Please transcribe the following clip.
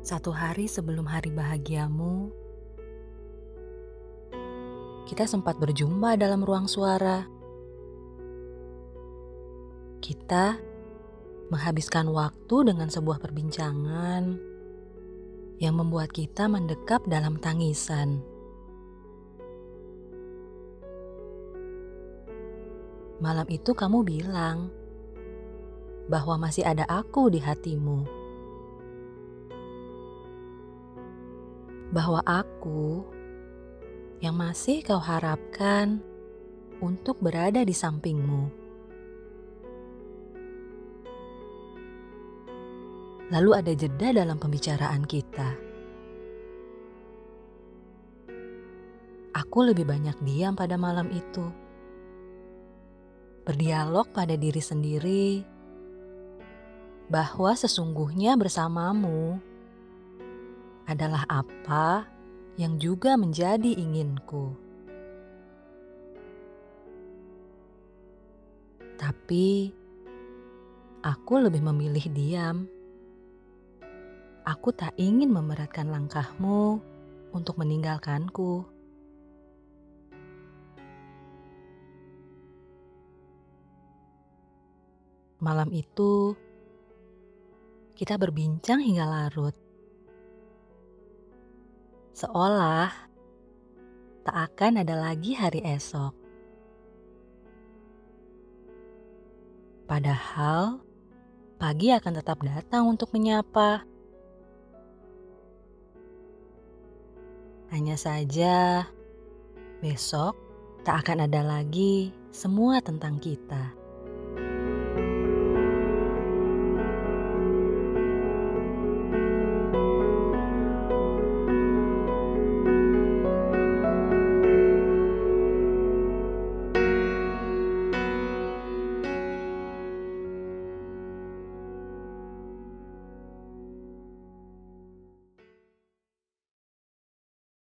Satu hari sebelum hari bahagiamu, kita sempat berjumpa dalam ruang suara. Kita menghabiskan waktu dengan sebuah perbincangan yang membuat kita mendekap dalam tangisan. Malam itu kamu bilang bahwa masih ada aku di hatimu. Bahwa aku yang masih kau harapkan untuk berada di sampingmu. Lalu ada jeda dalam pembicaraan kita. Aku lebih banyak diam pada malam itu. Berdialog pada diri sendiri bahwa sesungguhnya bersamamu adalah apa yang juga menjadi inginku. Tapi aku lebih memilih diam. Aku tak ingin memberatkan langkahmu untuk meninggalkanku. Malam itu, kita berbincang hingga larut seolah tak akan ada lagi hari esok. Padahal pagi akan tetap datang untuk menyapa. Hanya saja besok tak akan ada lagi semua tentang kita.